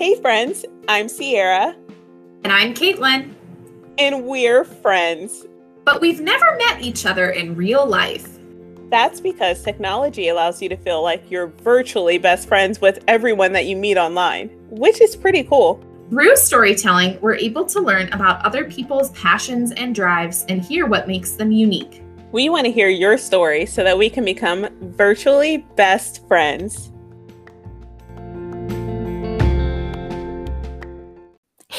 Hey, friends, I'm Sierra. And I'm Caitlin. And we're friends. But we've never met each other in real life. That's because technology allows you to feel like you're virtually best friends with everyone that you meet online, which is pretty cool. Through storytelling, we're able to learn about other people's passions and drives and hear what makes them unique. We want to hear your story so that we can become virtually best friends.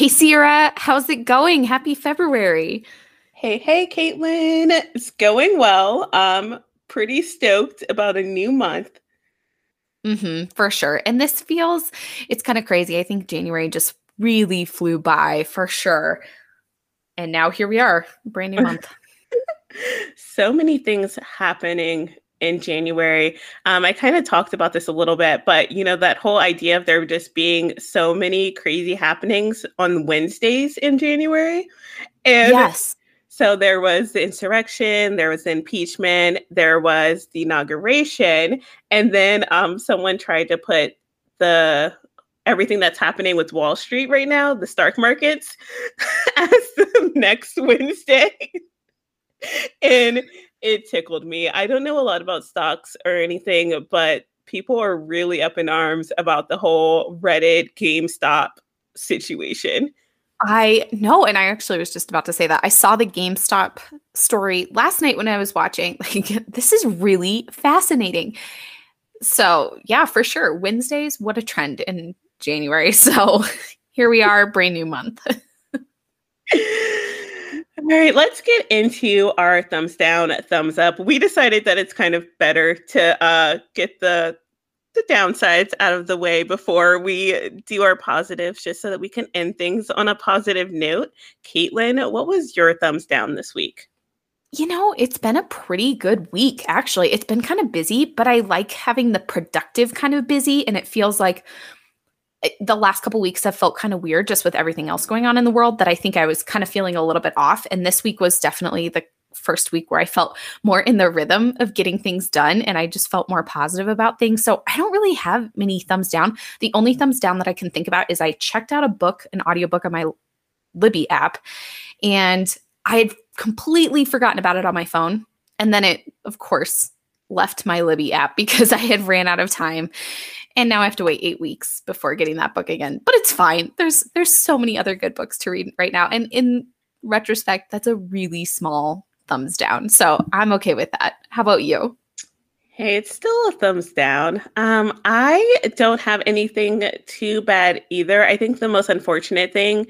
Hey, Sierra, how's it going? Happy February. Hey, hey, Caitlin. It's going well. Um, pretty stoked about a new month. Mm-hmm, for sure. And this feels, it's kind of crazy. I think January just really flew by for sure. And now here we are, brand new month. so many things happening in January. Um, I kind of talked about this a little bit, but you know, that whole idea of there just being so many crazy happenings on Wednesdays in January. And yes. So there was the insurrection, there was the impeachment, there was the inauguration, and then um, someone tried to put the everything that's happening with Wall Street right now, the stock markets, as the next Wednesday. And it tickled me. I don't know a lot about stocks or anything, but people are really up in arms about the whole Reddit GameStop situation. I know, and I actually was just about to say that. I saw the GameStop story last night when I was watching. Like, this is really fascinating. So, yeah, for sure. Wednesdays, what a trend in January. So, here we are, brand new month. All right, let's get into our thumbs down, thumbs up. We decided that it's kind of better to uh, get the the downsides out of the way before we do our positives, just so that we can end things on a positive note. Caitlin, what was your thumbs down this week? You know, it's been a pretty good week, actually. It's been kind of busy, but I like having the productive kind of busy, and it feels like the last couple weeks have felt kind of weird just with everything else going on in the world that I think I was kind of feeling a little bit off. And this week was definitely the first week where I felt more in the rhythm of getting things done and I just felt more positive about things. So I don't really have many thumbs down. The only thumbs down that I can think about is I checked out a book, an audiobook on my Libby app, and I had completely forgotten about it on my phone. And then it, of course, left my Libby app because I had ran out of time. And now I have to wait eight weeks before getting that book again. But it's fine. There's there's so many other good books to read right now. And in retrospect, that's a really small thumbs down. So I'm okay with that. How about you? Hey, it's still a thumbs down. Um, I don't have anything too bad either. I think the most unfortunate thing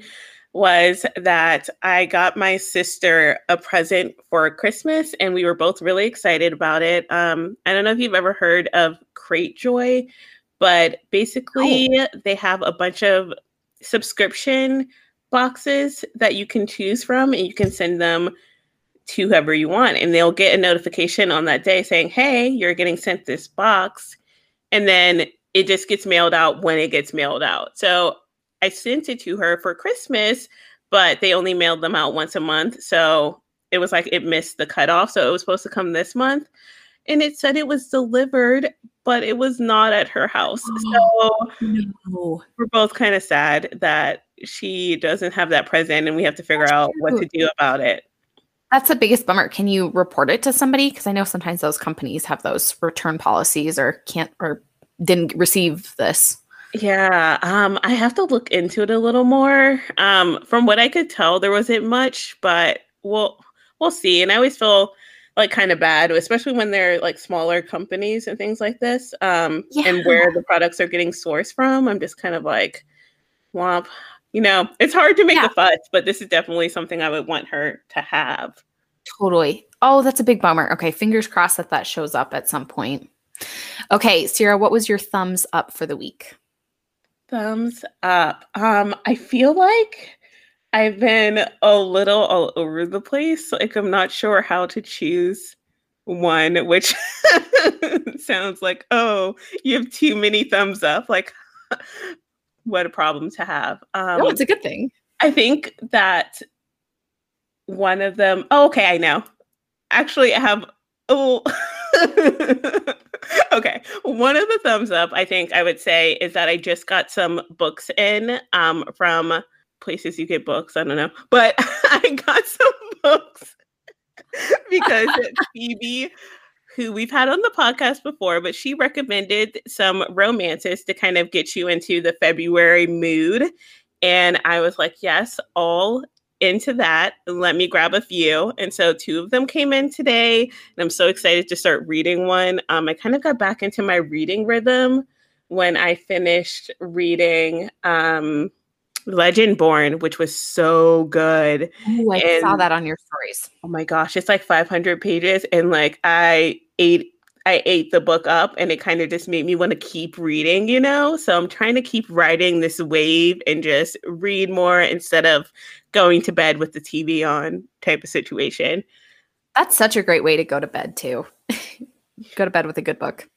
was that I got my sister a present for Christmas and we were both really excited about it. Um, I don't know if you've ever heard of Cratejoy, but basically oh. they have a bunch of subscription boxes that you can choose from and you can send them to whoever you want and they'll get a notification on that day saying, "Hey, you're getting sent this box." And then it just gets mailed out when it gets mailed out. So I sent it to her for Christmas, but they only mailed them out once a month. So it was like it missed the cutoff. So it was supposed to come this month. And it said it was delivered, but it was not at her house. Oh, so no. we're both kind of sad that she doesn't have that present and we have to figure That's out true. what to do about it. That's the biggest bummer. Can you report it to somebody? Because I know sometimes those companies have those return policies or can't or didn't receive this. Yeah, um, I have to look into it a little more. Um, from what I could tell, there wasn't much, but we'll we'll see. And I always feel like kind of bad, especially when they're like smaller companies and things like this. Um, yeah. and where the products are getting sourced from. I'm just kind of like, womp. You know, it's hard to make yeah. a fuss, but this is definitely something I would want her to have. Totally. Oh, that's a big bummer. Okay, fingers crossed that that shows up at some point. Okay, Sierra, what was your thumbs up for the week? Thumbs up. Um, I feel like I've been a little all over the place. Like I'm not sure how to choose one, which sounds like, oh, you have too many thumbs up. Like, what a problem to have. Um, no, it's a good thing. I think that one of them, oh, okay, I know. Actually, I have Oh, okay. One of the thumbs up I think I would say is that I just got some books in um, from places you get books. I don't know, but I got some books because Phoebe, who we've had on the podcast before, but she recommended some romances to kind of get you into the February mood. And I was like, yes, all into that. Let me grab a few. And so two of them came in today, and I'm so excited to start reading one. Um, I kind of got back into my reading rhythm when I finished reading um, Legendborn, which was so good. Ooh, I and, saw that on your stories. Oh my gosh, it's like 500 pages, and like I ate I ate the book up and it kind of just made me want to keep reading, you know? So I'm trying to keep riding this wave and just read more instead of going to bed with the TV on type of situation. That's such a great way to go to bed, too. go to bed with a good book.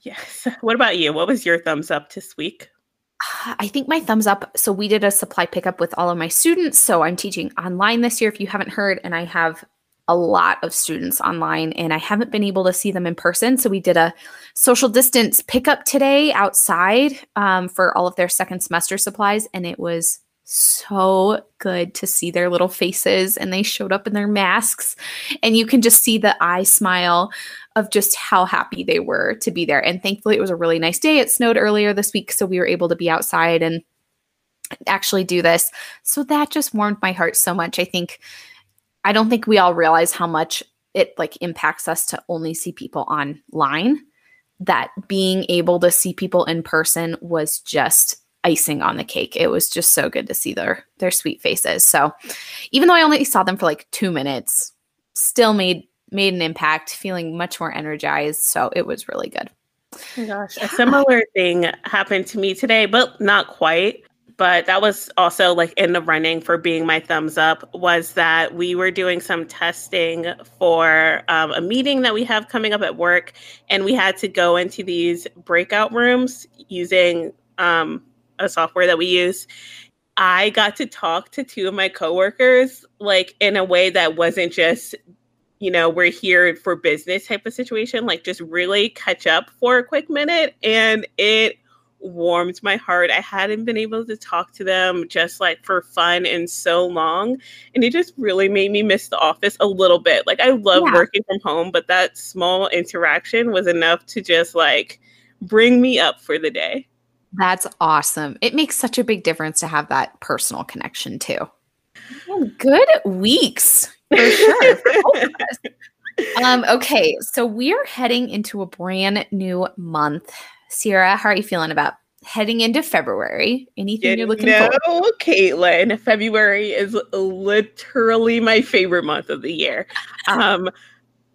Yes. What about you? What was your thumbs up this week? I think my thumbs up. So, we did a supply pickup with all of my students. So, I'm teaching online this year, if you haven't heard, and I have a lot of students online and I haven't been able to see them in person. So we did a social distance pickup today outside um, for all of their second semester supplies. And it was so good to see their little faces and they showed up in their masks. And you can just see the eye smile of just how happy they were to be there. And thankfully, it was a really nice day. It snowed earlier this week. So we were able to be outside and actually do this. So that just warmed my heart so much. I think I don't think we all realize how much it like impacts us to only see people online. That being able to see people in person was just icing on the cake. It was just so good to see their their sweet faces. So even though I only saw them for like 2 minutes, still made made an impact, feeling much more energized. So it was really good. Oh my gosh, yeah. a similar thing happened to me today, but not quite but that was also like in the running for being my thumbs up was that we were doing some testing for um, a meeting that we have coming up at work and we had to go into these breakout rooms using um, a software that we use i got to talk to two of my coworkers like in a way that wasn't just you know we're here for business type of situation like just really catch up for a quick minute and it warmed my heart. I hadn't been able to talk to them just like for fun in so long. And it just really made me miss the office a little bit. Like I love yeah. working from home, but that small interaction was enough to just like bring me up for the day. That's awesome. It makes such a big difference to have that personal connection too. good weeks for sure. For um, okay, so we're heading into a brand new month Sierra, how are you feeling about heading into February? Anything you you're looking know, for? Caitlin, February is literally my favorite month of the year. Um,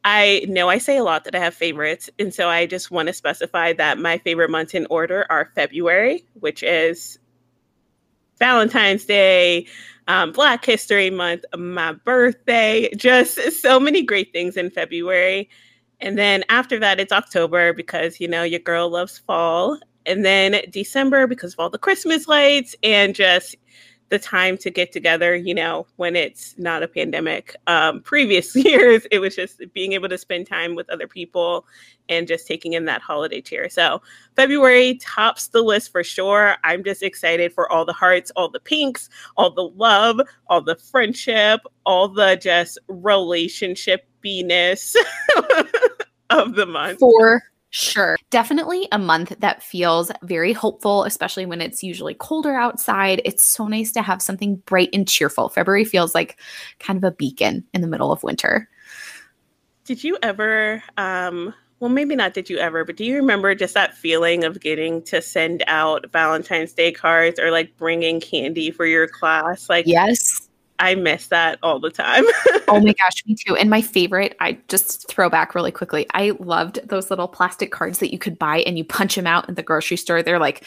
I know I say a lot that I have favorites, and so I just want to specify that my favorite months in order are February, which is Valentine's Day, um, Black History Month, my birthday, just so many great things in February. And then after that, it's October because, you know, your girl loves fall. And then December because of all the Christmas lights and just the time to get together, you know, when it's not a pandemic. Um, previous years, it was just being able to spend time with other people and just taking in that holiday cheer. So February tops the list for sure. I'm just excited for all the hearts, all the pinks, all the love, all the friendship, all the just relationship happiness of the month. For sure. Definitely a month that feels very hopeful, especially when it's usually colder outside. It's so nice to have something bright and cheerful. February feels like kind of a beacon in the middle of winter. Did you ever um well maybe not did you ever but do you remember just that feeling of getting to send out valentine's day cards or like bringing candy for your class like yes I miss that all the time. oh my gosh, me too. And my favorite, I just throw back really quickly. I loved those little plastic cards that you could buy and you punch them out in the grocery store. They're like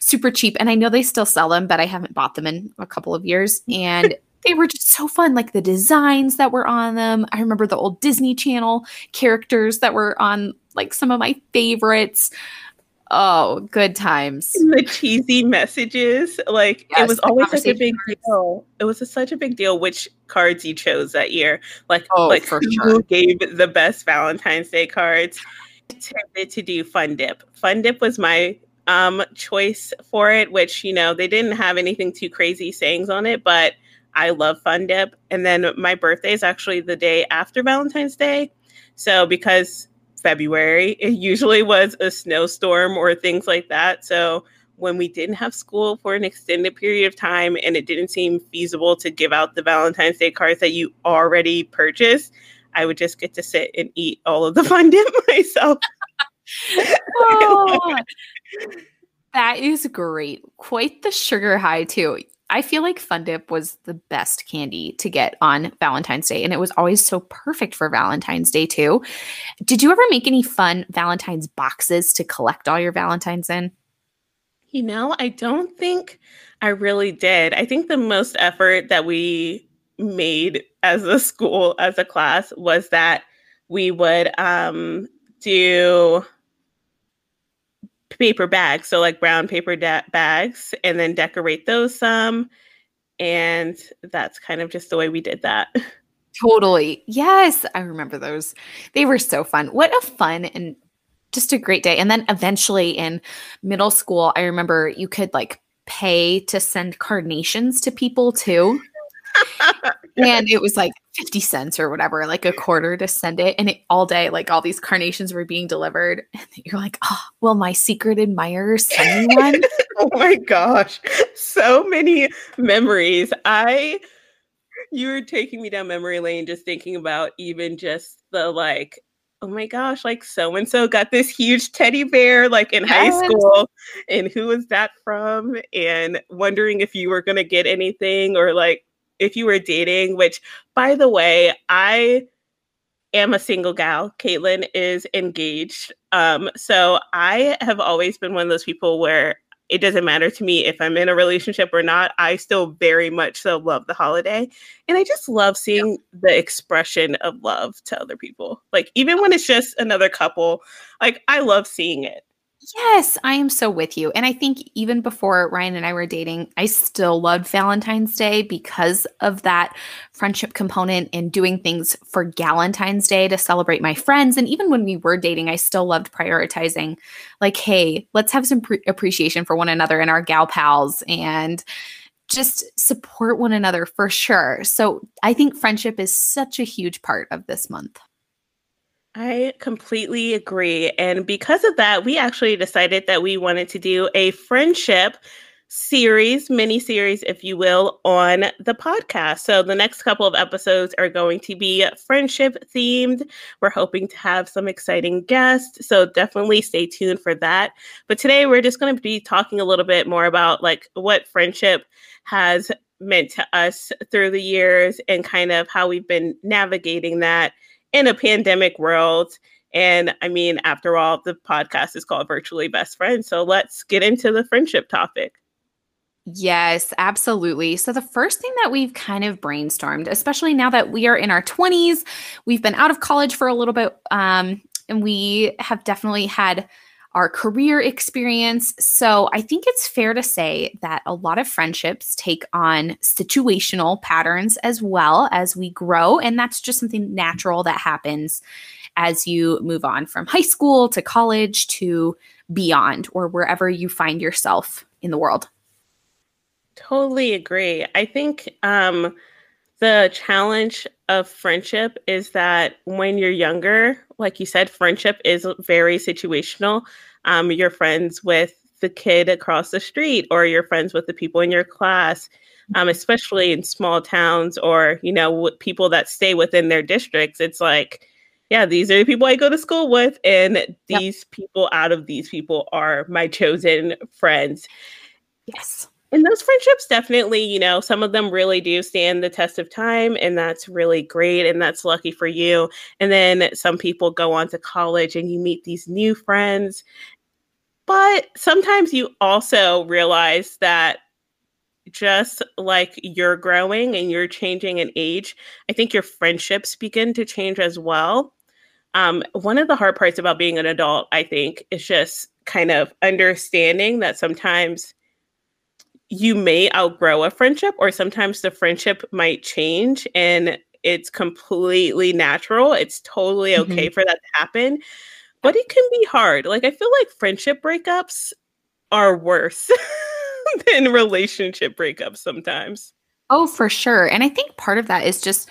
super cheap. And I know they still sell them, but I haven't bought them in a couple of years. And they were just so fun. Like the designs that were on them. I remember the old Disney Channel characters that were on like some of my favorites. Oh, good times. The cheesy messages. Like yes, it was always such a big deal. It was a, such a big deal, which cards you chose that year. Like, Oh, like who sure. gave the best Valentine's Day cards? I Tended to do Fun Dip. Fun Dip was my um choice for it, which you know they didn't have anything too crazy sayings on it, but I love Fun Dip. And then my birthday is actually the day after Valentine's Day, so because February it usually was a snowstorm or things like that, so when we didn't have school for an extended period of time and it didn't seem feasible to give out the Valentine's Day cards that you already purchased, I would just get to sit and eat all of the dip myself. Oh, that is great. Quite the sugar high, too. I feel like Fun Dip was the best candy to get on Valentine's Day, and it was always so perfect for Valentine's Day, too. Did you ever make any fun Valentine's boxes to collect all your Valentines in? You know, I don't think I really did. I think the most effort that we made as a school, as a class, was that we would um, do paper bags, so like brown paper da- bags, and then decorate those some. And that's kind of just the way we did that. Totally. Yes, I remember those. They were so fun. What a fun and just a great day. And then eventually in middle school, I remember you could like pay to send carnations to people too. and it was like 50 cents or whatever, like a quarter to send it. And it, all day, like all these carnations were being delivered. And you're like, oh, will my secret admirer send me one? oh my gosh so many memories i you were taking me down memory lane just thinking about even just the like oh my gosh like so and so got this huge teddy bear like in high school and who was that from and wondering if you were going to get anything or like if you were dating which by the way i am a single gal. Caitlin is engaged. Um, so I have always been one of those people where it doesn't matter to me if I'm in a relationship or not. I still very much so love the holiday. And I just love seeing the expression of love to other people. Like even when it's just another couple, like I love seeing it. Yes, I am so with you. And I think even before Ryan and I were dating, I still loved Valentine's Day because of that friendship component and doing things for Galentine's Day to celebrate my friends. And even when we were dating, I still loved prioritizing, like, hey, let's have some pre- appreciation for one another and our gal pals and just support one another for sure. So I think friendship is such a huge part of this month. I completely agree. And because of that, we actually decided that we wanted to do a friendship series, mini series, if you will, on the podcast. So the next couple of episodes are going to be friendship themed. We're hoping to have some exciting guests. So definitely stay tuned for that. But today we're just going to be talking a little bit more about like what friendship has meant to us through the years and kind of how we've been navigating that in a pandemic world. And I mean, after all, the podcast is called Virtually Best Friends. So let's get into the friendship topic. Yes, absolutely. So, the first thing that we've kind of brainstormed, especially now that we are in our 20s, we've been out of college for a little bit, um, and we have definitely had our career experience. So, I think it's fair to say that a lot of friendships take on situational patterns as well as we grow. And that's just something natural that happens as you move on from high school to college to beyond or wherever you find yourself in the world. Totally agree. I think um, the challenge of friendship is that when you're younger, like you said, friendship is very situational. Um, you're friends with the kid across the street, or you're friends with the people in your class, um, especially in small towns, or you know, people that stay within their districts. It's like, yeah, these are the people I go to school with, and these people out of these people are my chosen friends Yes. And those friendships definitely you know some of them really do stand the test of time and that's really great and that's lucky for you. And then some people go on to college and you meet these new friends. But sometimes you also realize that just like you're growing and you're changing in age i think your friendships begin to change as well. Um, one of the hard parts about being an adult i think is just kind of understanding that sometimes you may outgrow a friendship or sometimes the friendship might change and it's completely natural. It's totally okay mm-hmm. for that to happen. But it can be hard. Like I feel like friendship breakups are worse than relationship breakups sometimes. Oh, for sure. And I think part of that is just,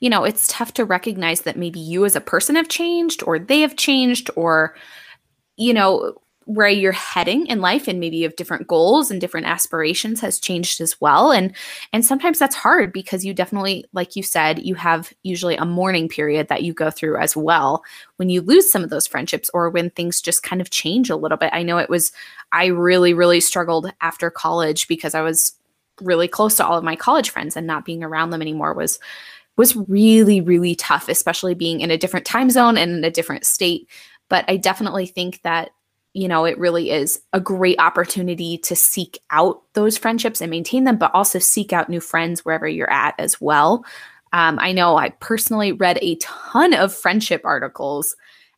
you know, it's tough to recognize that maybe you as a person have changed or they have changed or, you know, where you're heading in life and maybe you have different goals and different aspirations has changed as well. And and sometimes that's hard because you definitely like you said you have usually a mourning period that you go through as well when you lose some of those friendships or when things just kind of change a little bit. I know it was i really really struggled after college because i was really close to all of my college friends and not being around them anymore was was really really tough especially being in a different time zone and in a different state. But i definitely think that you know, it really is a great opportunity to seek out those friendships and maintain them, but also seek out new friends wherever you're at as well. Um, I know I personally read a ton of friendship articles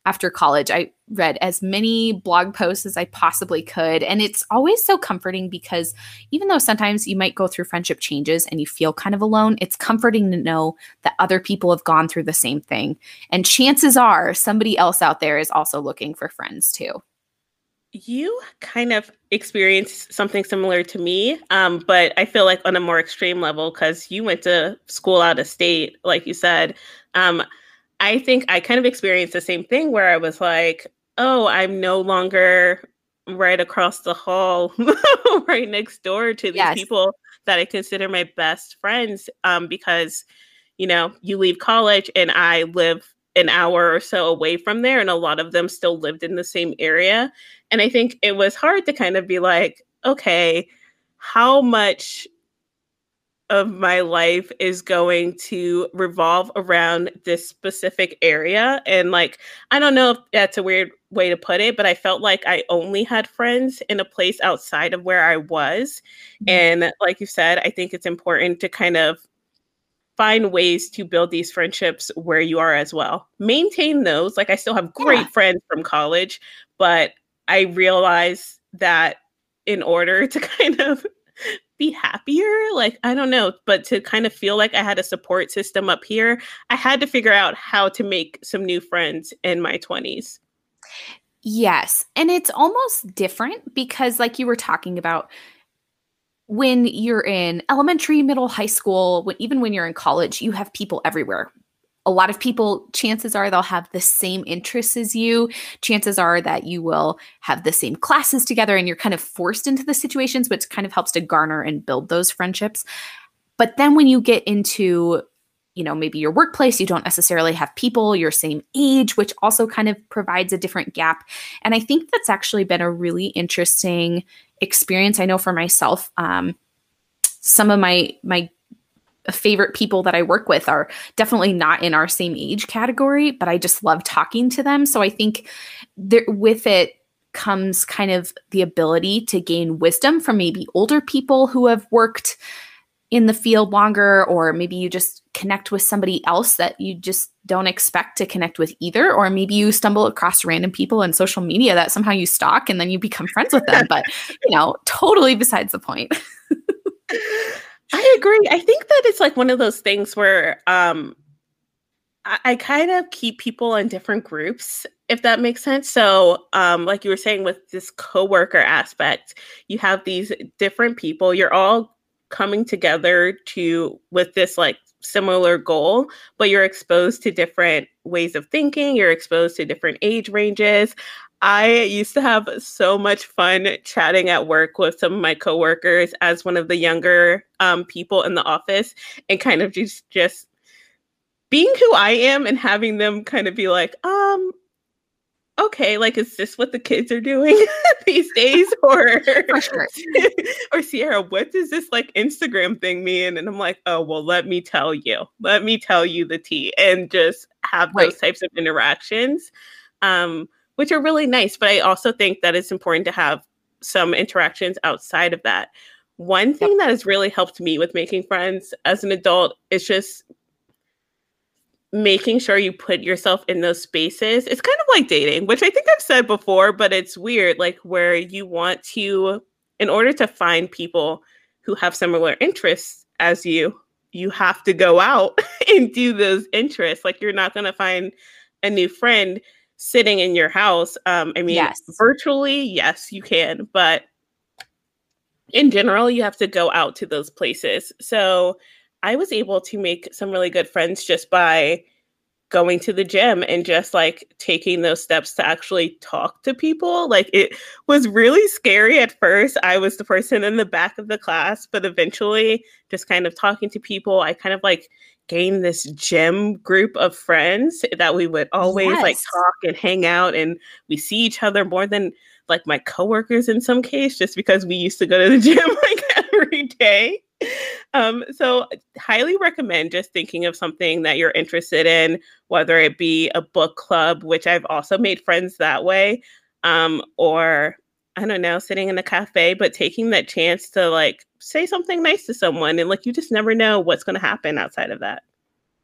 after college. I read as many blog posts as I possibly could. And it's always so comforting because even though sometimes you might go through friendship changes and you feel kind of alone, it's comforting to know that other people have gone through the same thing. And chances are somebody else out there is also looking for friends too you kind of experienced something similar to me, um, but I feel like on a more extreme level because you went to school out of state, like you said. Um, I think I kind of experienced the same thing where I was like, oh, I'm no longer right across the hall, right next door to these yes. people that I consider my best friends um, because, you know, you leave college and I live an hour or so away from there and a lot of them still lived in the same area. And i think it was hard to kind of be like okay how much of my life is going to revolve around this specific area? And like i don't know if that's a weird way to put it but i felt like i only had friends in a place outside of where i was. Mm-hmm. and like you said i think it's important to kind of find ways to build these friendships where you are as well. Maintain those. Like I still have great yeah. friends from college, but I realize that in order to kind of be happier, like I don't know, but to kind of feel like I had a support system up here, I had to figure out how to make some new friends in my 20s. Yes. And it's almost different because, like you were talking about, when you're in elementary, middle, high school, when, even when you're in college, you have people everywhere. A lot of people, chances are they'll have the same interests as you. Chances are that you will have the same classes together and you're kind of forced into the situations, which kind of helps to garner and build those friendships. But then when you get into you know, maybe your workplace, you don't necessarily have people your same age, which also kind of provides a different gap. And I think that's actually been a really interesting experience. I know for myself, um, some of my my favorite people that I work with are definitely not in our same age category, but I just love talking to them. So I think there, with it comes kind of the ability to gain wisdom from maybe older people who have worked in the field longer, or maybe you just connect with somebody else that you just don't expect to connect with either. Or maybe you stumble across random people on social media that somehow you stalk and then you become friends with them. But, you know, totally besides the point. I agree. I think that it's like one of those things where um, I, I kind of keep people in different groups, if that makes sense. So, um, like you were saying with this coworker aspect, you have these different people. You're all coming together to with this like similar goal, but you're exposed to different ways of thinking, you're exposed to different age ranges. I used to have so much fun chatting at work with some of my coworkers as one of the younger um, people in the office and kind of just just being who I am and having them kind of be like, um, okay, like is this what the kids are doing these days? Or sure. or Sierra, what does this like Instagram thing mean? And I'm like, oh well, let me tell you. Let me tell you the tea and just have right. those types of interactions. Um, which are really nice. But I also think that it's important to have some interactions outside of that. One thing yep. that has really helped me with making friends as an adult is just making sure you put yourself in those spaces. It's kind of like dating, which I think I've said before, but it's weird, like where you want to, in order to find people, who have similar interests as you, you have to go out and do those interests. Like you're not going to find a new friend sitting in your house. Um, I mean, yes. virtually, yes, you can, but in general, you have to go out to those places. So I was able to make some really good friends just by going to the gym and just like taking those steps to actually talk to people. Like it was really scary at first. I was the person in the back of the class, but eventually just kind of talking to people, I kind of like gained this gym group of friends that we would always yes. like talk and hang out and we see each other more than like my coworkers in some case just because we used to go to the gym like every day um, so highly recommend just thinking of something that you're interested in, whether it be a book club, which I've also made friends that way, um, or I don't know, sitting in a cafe, but taking that chance to like say something nice to someone. And like you just never know what's going to happen outside of that.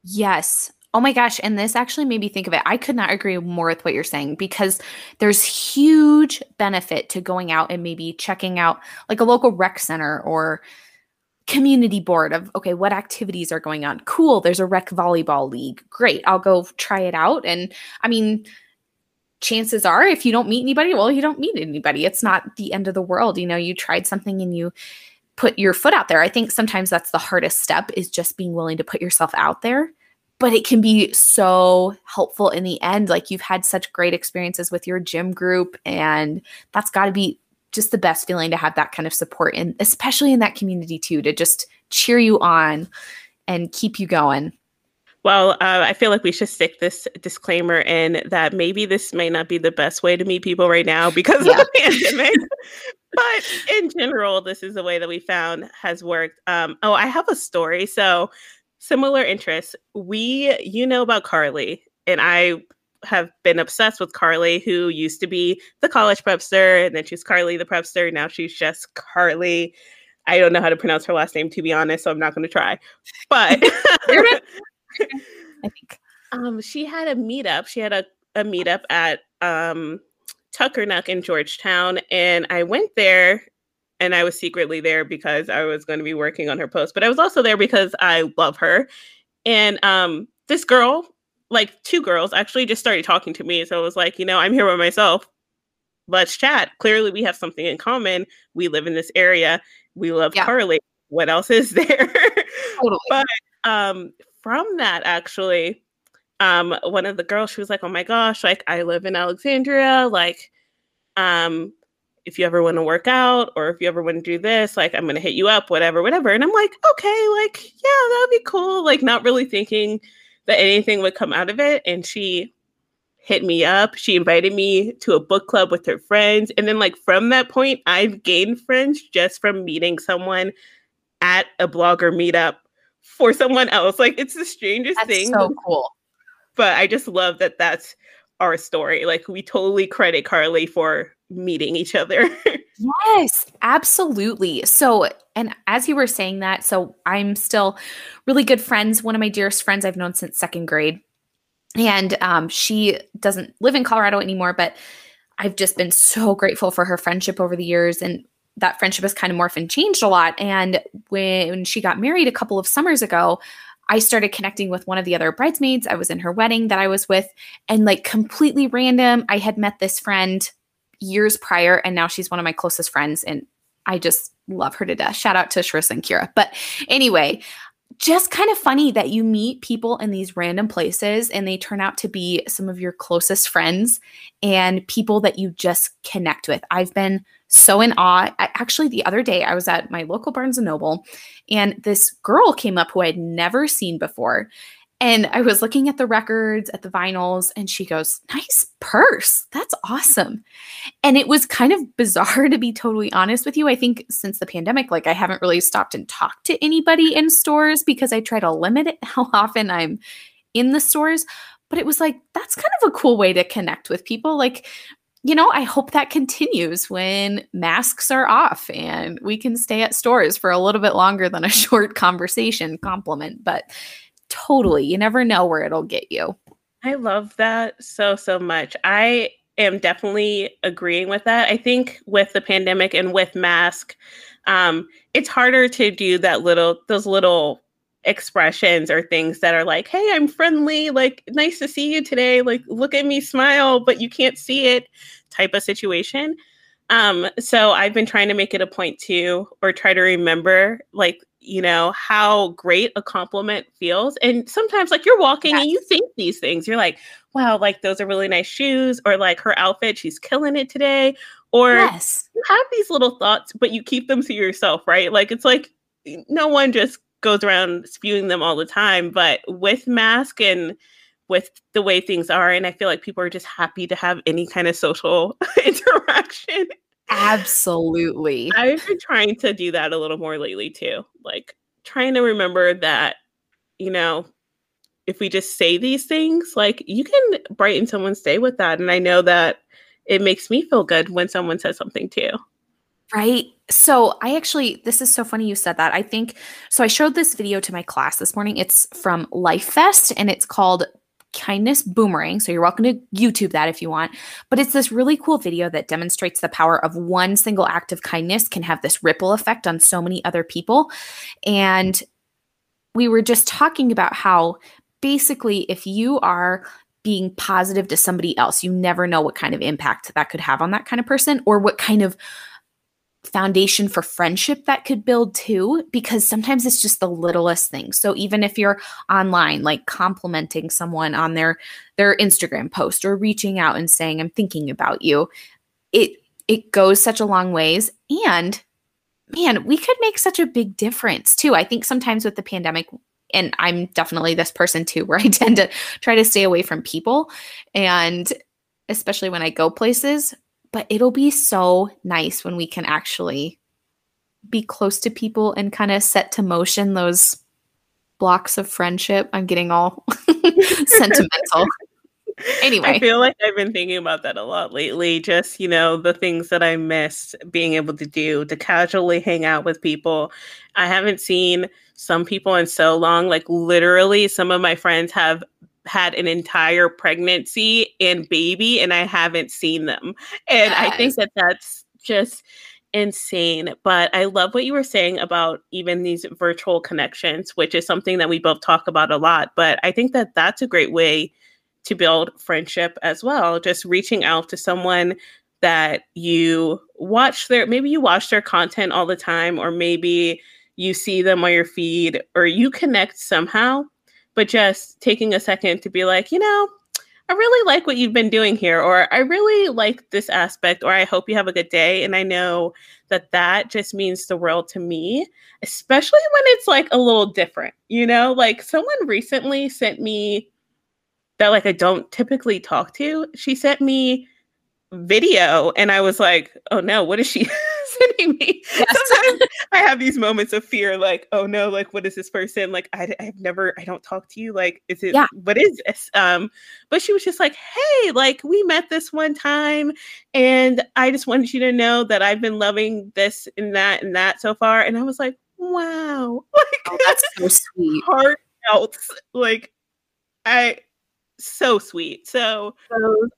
Yes. Oh my gosh. And this actually made me think of it. I could not agree more with what you're saying because there's huge benefit to going out and maybe checking out like a local rec center or community board of okay what activities are going on? Cool there's a rec volleyball league. Great i'll go try it out. And i mean chances are if you don't meet anybody well you don't meet anybody. It's not the end of the world. You know you tried something and you put your foot out there. I think sometimes that's the hardest step is just being willing to put yourself out there. But it can be so helpful in the end. Like you've had such great experiences with your gym group and that's got to be just the best feeling to have that kind of support and especially in that community too to just cheer you on and keep you going well, uh, I feel like we should stick this disclaimer in that maybe this may not be the best way to meet people right now because yeah. of the pandemic. but in general, this is the way that we found has worked. Um, oh, I have a story. So, similar interests. We, you know about Carly, and I have been obsessed with Carly, who used to be the college prepster, and then she's Carly the prepster. Now she's just Carly. I don't know how to pronounce her last name to be honest, so I'm not going to try. But I think um, she had a meetup. She had a, a meetup at um, Tuckernuck in Georgetown, and I went there. And I was secretly there because I was going to be working on her post, but I was also there because I love her. And um, this girl like two girls actually just started talking to me. So I was like, you know, I'm here by myself. Let's chat. Clearly, we have something in common. We live in this area. We love yeah. Carly. What else is there? Totally. but um, from that, actually, um, one of the girls, she was like, "Oh my gosh, like I live in Alexandria. Like, um, if you ever want to work out or if you ever want to do this, like I'm gonna hit you up, whatever, whatever." And I'm like, "Okay, like yeah, that'd be cool." Like, not really thinking that anything would come out of it. And she hit me up. She invited me to a book club with her friends. And then, like, from that point, I've gained friends just from meeting someone at a blogger meetup for someone else. Like, it's the strangest that's thing. So cool. But I just love that that's our story. Like, we totally credit Carly for meeting each other. yes, absolutely. So, and as you were saying that, so I'm still really good friends. One of my dearest friends I've known since second grade. And um, she doesn't live in Colorado anymore, but I've just been so grateful for her friendship over the years. And that friendship has kind of morphed and changed a lot. And when she got married a couple of summers ago, I started connecting with one of the other bridesmaids. I was in her wedding that I was with, and like completely random, I had met this friend years prior, and now she's one of my closest friends. And I just love her to death. Shout out to Sharissa and Kira. But anyway, just kind of funny that you meet people in these random places and they turn out to be some of your closest friends and people that you just connect with. I've been so in awe. I, actually, the other day I was at my local Barnes and Noble and this girl came up who I'd never seen before. And I was looking at the records, at the vinyls, and she goes, Nice purse. That's awesome. And it was kind of bizarre to be totally honest with you. I think since the pandemic, like I haven't really stopped and talked to anybody in stores because I try to limit it how often I'm in the stores. But it was like, that's kind of a cool way to connect with people. Like, you know, I hope that continues when masks are off and we can stay at stores for a little bit longer than a short conversation compliment. But totally. You never know where it'll get you. I love that so, so much. I am definitely agreeing with that. I think with the pandemic and with mask, um, it's harder to do that little those little expressions or things that are like, hey, I'm friendly, like nice to see you today, like look at me smile, but you can't see it type of situation. Um, so I've been trying to make it a point to or try to remember like you know how great a compliment feels and sometimes like you're walking yes. and you think these things you're like wow like those are really nice shoes or like her outfit she's killing it today or yes. you have these little thoughts but you keep them to yourself right like it's like no one just goes around spewing them all the time but with mask and with the way things are and i feel like people are just happy to have any kind of social interaction Absolutely. I've been trying to do that a little more lately too. Like trying to remember that, you know, if we just say these things, like you can brighten someone's day with that. And I know that it makes me feel good when someone says something too. Right. So I actually, this is so funny you said that. I think, so I showed this video to my class this morning. It's from Life Vest and it's called kindness boomerang. So you're welcome to YouTube that if you want. But it's this really cool video that demonstrates the power of one single act of kindness can have this ripple effect on so many other people. And we were just talking about how basically, if you are being positive to somebody else, you never know what kind of impact that could have on that kind of person or what kind of foundation for friendship that could build too because sometimes it's just the littlest thing so even if you're online like complimenting someone on their their instagram post or reaching out and saying i'm thinking about you it it goes such a long ways. And man we could make such a big difference too. I think sometimes with the pandemic and i'm definitely this person too where i tend to try to stay away from people. And especially when i go places but it'll be so nice when we can actually be close to people and kind of set to motion those blocks of friendship. I'm getting all sentimental. Anyway, I feel like I've been thinking about that a lot lately. Just, you know, the things that I miss being able to do to casually hang out with people. I haven't seen some people in so long. Like, literally, some of my friends have had an entire pregnancy and baby and I haven't seen them. And yes. I think that that's just insane. But I love what you were saying about even these virtual connections, which is something that we both talk about a lot. But I think that that's a great way to build friendship as well. Just reaching out to someone that you watch their, maybe you watch their content all the time, or maybe you see them on your feed, or you connect somehow but just taking a second to be like, you know, I really like what you've been doing here, or I really like this aspect, or I hope you have a good day. And I know that that just means the world to me, especially when it's like a little different, you know? Like someone recently sent me that like I don't typically talk to. She sent me video and I was like, oh no, what is she me? Yes. Sometimes I have these moments of fear, like, oh no, like what is this person? Like I, I've never, I don't talk to you. Like, is it, yeah. what is this? Um, but she was just like, hey, like we met this one time and I just wanted you to know that I've been loving this and that and that so far. And I was like, wow. Like oh, that's so sweet. Heart melts. Like I so sweet. So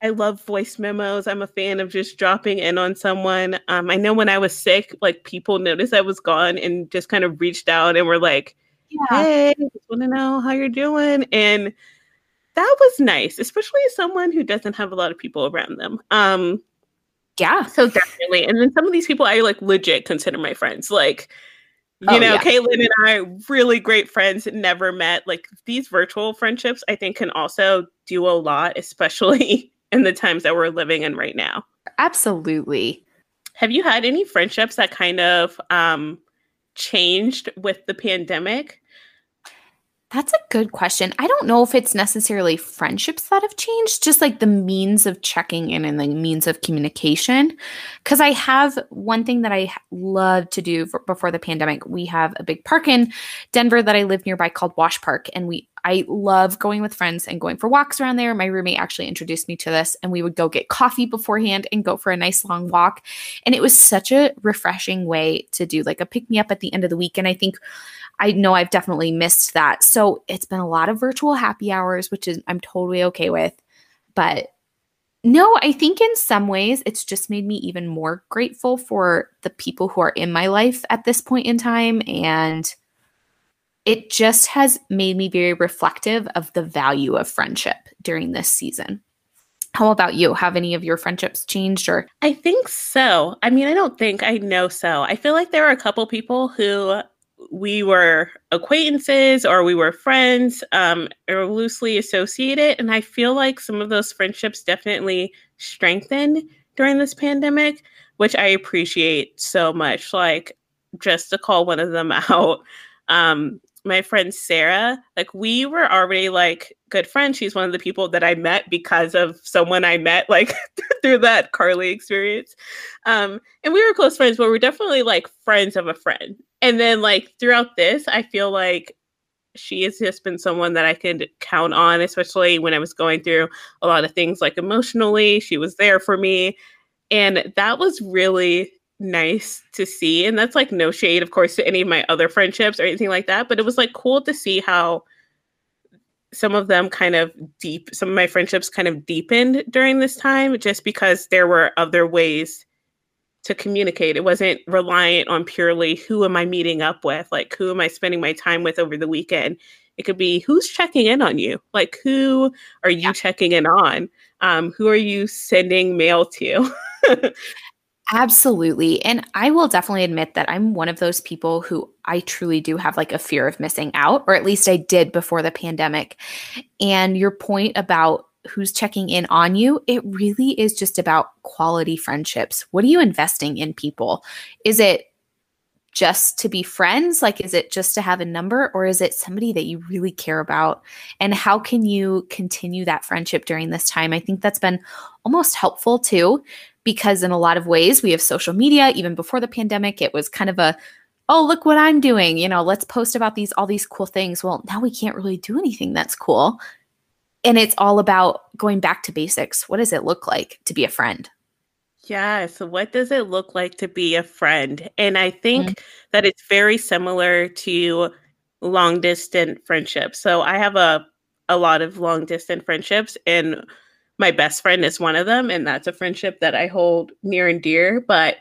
I love voice memos. I'm a fan of just dropping in on someone. Um, I know when I was sick, like people noticed I was gone and just kind of reached out and were like, yeah. "Hey, just want to know how you're doing." And that was nice, especially as someone who doesn't have a lot of people around them. Um, yeah. So definitely. And then some of these people I like legit consider my friends. Like you oh, know, yeah. Caitlin and I, really great friends, never met. Like these virtual friendships, I think can also do a lot, especially in the times that we're living in right now. Absolutely. Have you had any friendships that kind of um, changed with the pandemic? That's a good question. I don't know if it's necessarily friendships that have changed, just like the means of checking in and the means of communication. Because I have one thing that I love to do for, before the pandemic. We have a big park in Denver that I live nearby called Wash Park, and we I love going with friends and going for walks around there. My roommate actually introduced me to this, and we would go get coffee beforehand and go for a nice long walk. And it was such a refreshing way to do like a pick me up at the end of the week. And I think I know I've definitely missed that. So it's been a lot of virtual happy hours, which is I'm totally okay with. But No, I think in some ways it's just made me even more grateful for the people who are in my life at this point in time. And it just has made me very reflective of the value of friendship during this season. How about you? Have any of your friendships changed or? I think so. I mean, I don't think I know so. I feel like there are a couple people who we were acquaintances or we were friends um, or loosely associated. And I feel like some of those friendships definitely strengthened during this pandemic, which I appreciate so much. Like, just to call one of them out, um, my friend Sarah, like we were already like good friends. She's one of the people that I met because of someone I met like through that Carly experience. Um, and we were close friends, but we're definitely like friends of a friend. And then like throughout this, I feel like she has just been someone that I could count on, especially when I was going through a lot of things like emotionally. She was there for me. And that was really nice to see. And that's like no shade, of course, to any of my other friendships or anything like that. But it was like cool to see how some of them kind of deep, some of my friendships kind of deepened during this time just because there were other ways to communicate. It wasn't reliant on purely who am I meeting up with? Like, who am I spending my time with over the weekend? It could be who's checking in on you? Like, who are you yeah. checking in on? Um, who are you sending mail to? Absolutely. And I will definitely admit that I'm one of those people who I truly do have like a fear of missing out, or at least I did before the pandemic. And your point about who's checking in on you, it really is just about quality friendships. What are you investing in people? Is it just to be friends? Like, is it just to have a number, or is it somebody that you really care about? And how can you continue that friendship during this time? I think that's been almost helpful too because in a lot of ways we have social media. Even before the pandemic it was kind of a oh look what i'm doing you know let's post about these all these cool things. Well now we can't really do anything that's cool. And it's all about going back to basics. What does it look like to be a friend? Yeah so what does it look like to be a friend? And i think mm-hmm. that it's very similar to long distance friendships. So i have a a lot of long distance friendships and my best friend is one of them and that's a friendship that I hold near and dear but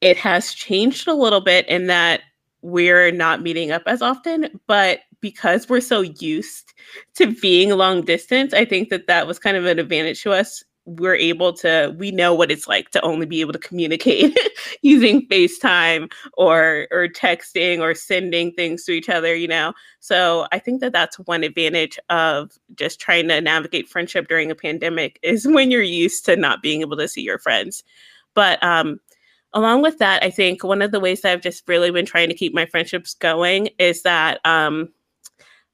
it has changed a little bit in that we're not meeting up as often but because we're so used to being long distance I think that that was kind of an advantage to us we're able to we know what it's like to only be able to communicate using FaceTime or or texting or sending things to each other, you know. So I think that that's one advantage of just trying to navigate friendship during a pandemic is when you're used to not being able to see your friends. But um along with that, I think one of the ways that I've just really been trying to keep my friendships going is that um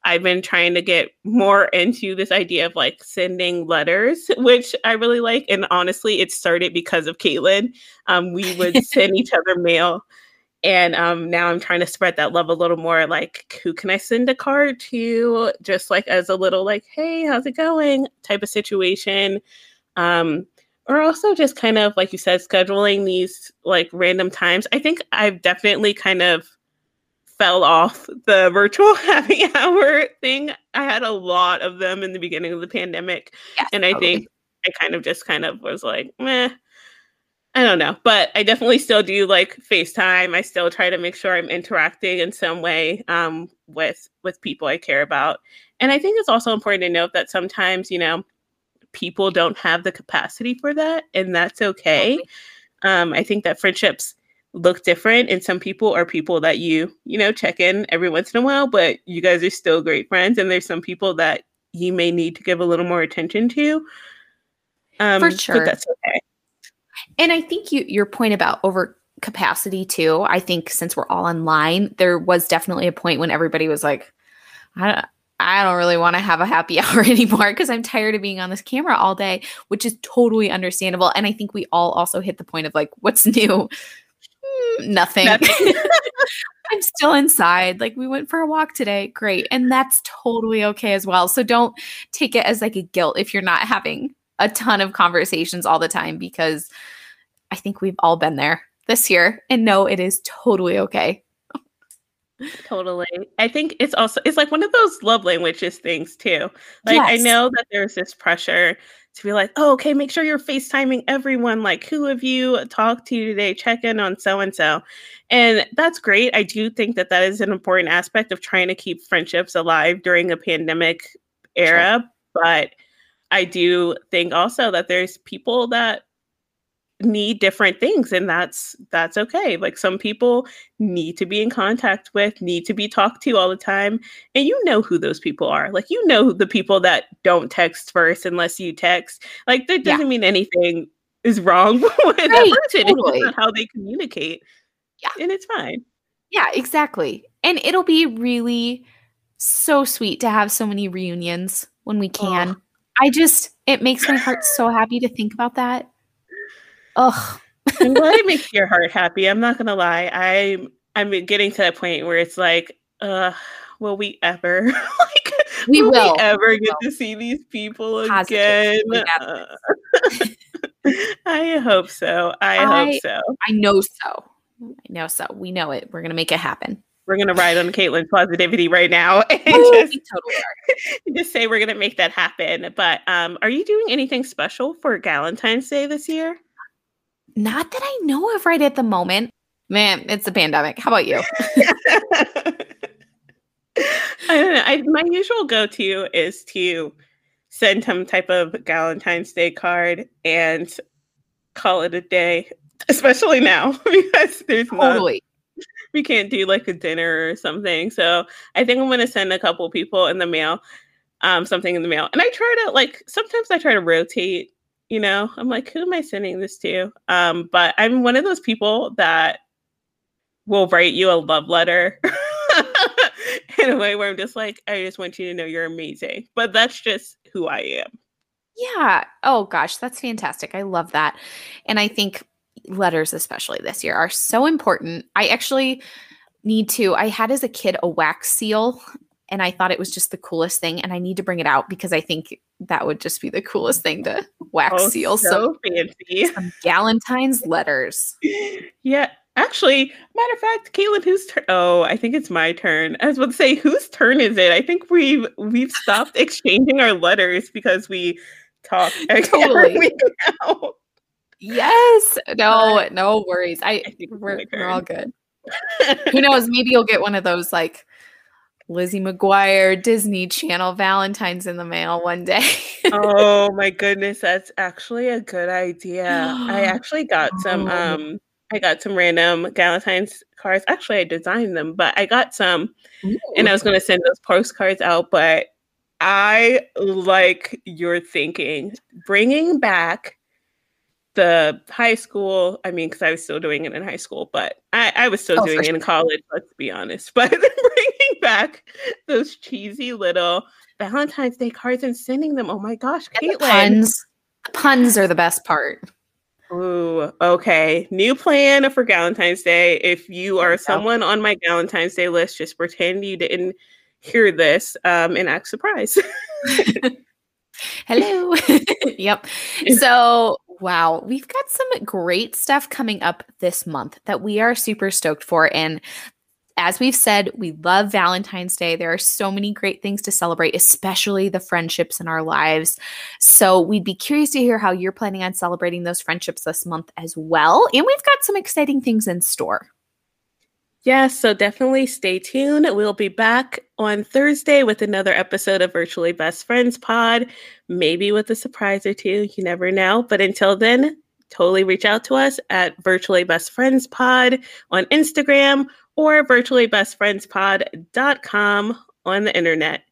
I've been trying to get more into this idea of like sending letters, which I really like. And honestly, it started because of Caitlin. Um, we would send each other mail. And um, now I'm trying to spread that love a little more. Like, who can I send a card to? Just like as a little, like, hey, how's it going? type of situation. Um, or also just kind of, like you said, scheduling these like random times. I think I've definitely kind of fell off the virtual happy hour thing. I had a lot of them in the beginning of the pandemic. Yes, and I totally. think I kind of just kind of was like, meh. I don't know, but I definitely still do like FaceTime. I still try to make sure I'm interacting in some way um, with with people I care about. And I think it's also important to note that sometimes, you know, people don't have the capacity for that, and that's okay. Um, I think that friendships look different and some people are people that you you know check in every once in a while but you guys are still great friends and there's some people that you may need to give a little more attention to um for sure that's okay and i think you your point about over capacity too i think since we're all online there was definitely a point when everybody was like i don't I don't really want to have a happy hour anymore because I'm tired of being on this camera all day, which is totally understandable. And I think we all also hit the point of like, what's new? Nothing. nothing. I'm still inside. Like we went for a walk today. Great. And that's totally okay as well. So don't take it as like a guilt if you're not having a ton of conversations all the time because I think we've all been there this year. And no, it is totally okay. Totally. I think it's also it's like one of those love languages things too. Like yes. I know that there's this pressure to be like, oh, okay, make sure you're FaceTiming everyone. Like, who have you talked to today? Check in on so and so. And that's great. I do think that that is an important aspect of trying to keep friendships alive during a pandemic era. Sure. But I do think also that there's people that need different things and that's that's okay like some people need to be in contact with need to be talked to all the time and you know who those people are like you know the people that don't text first unless you text like that doesn't yeah. mean anything is wrong with right, that person totally. it's how they communicate yeah and it's fine yeah exactly and it'll be really so sweet to have so many reunions when we can oh. i just it makes my heart so happy to think about that Oh, I'm glad it makes your heart happy. I'm not gonna lie. I'm I'm getting to that point where it's like, uh, will we ever like we will, will. We ever get to see these people again? Uh, I hope so. I, I hope so. I know so. I know so. We know it. We're gonna make it happen we're gonna ride on Caitlin's positivity right now and just, totally just say we're gonna make that happen. But um, are you doing anything special for Valentine's Day this year? Not that I know of right at the moment. Man, it's a pandemic. How about you? I don't know. I, my usual go-to is to send some type of Valentine's Day card and call it a day, especially now because there's totally. Not, we can't do like a dinner or something. So I think I'm going to send a couple people in the mail um, something in the mail. And I try to like sometimes I try to rotate you know i'm like who am i sending this to? Um but i'm one of those people that will write you a love letter in a way where i'm just like i just want you to know you're amazing. But that's just who i am. Yeah. Oh gosh that's fantastic. I love that. And i think letters especially this year are so important. I actually need to i had as a kid a wax seal and I thought it was just the coolest thing. And I need to bring it out because I think that would just be the coolest thing to wax oh, seal. So some, fancy. Some Galentine's letters. Yeah. Actually, matter of fact, Caitlin, whose turn? Oh, I think it's my turn. I was about to say, whose turn is it? I think we've we've stopped exchanging our letters because we talk totally. now. Yes. No, no worries. I, I we're, we're all good. Who knows? Maybe you'll get one of those like Lizzie McGuire Disney Channel Valentine's in the mail one day. oh my goodness, that's actually a good idea. I actually got some oh. um I got some random Valentine's cards. Actually, I designed them, but I got some Ooh. and I was going to send those postcards out, but I like your thinking. Bringing back the high school, I mean, because I was still doing it in high school, but I, I was still oh, doing it in college, let's be honest. But bringing back those cheesy little Valentine's Day cards and sending them. Oh my gosh, Caitlin. The puns. The puns are the best part. Ooh, okay. New plan for Valentine's Day. If you are someone on my Valentine's Day list, just pretend you didn't hear this um, and act surprised. Hello. yep. So Wow, we've got some great stuff coming up this month that we are super stoked for. And as we've said, we love Valentine's Day. There are so many great things to celebrate, especially the friendships in our lives. So we'd be curious to hear how you're planning on celebrating those friendships this month as well. And we've got some exciting things in store. Yes, so definitely stay tuned. We'll be back on Thursday with another episode of Virtually Best Friends Pod, maybe with a surprise or two. You never know. But until then, totally reach out to us at Virtually Best Friends Pod on Instagram or virtuallybestfriendspod.com on the internet.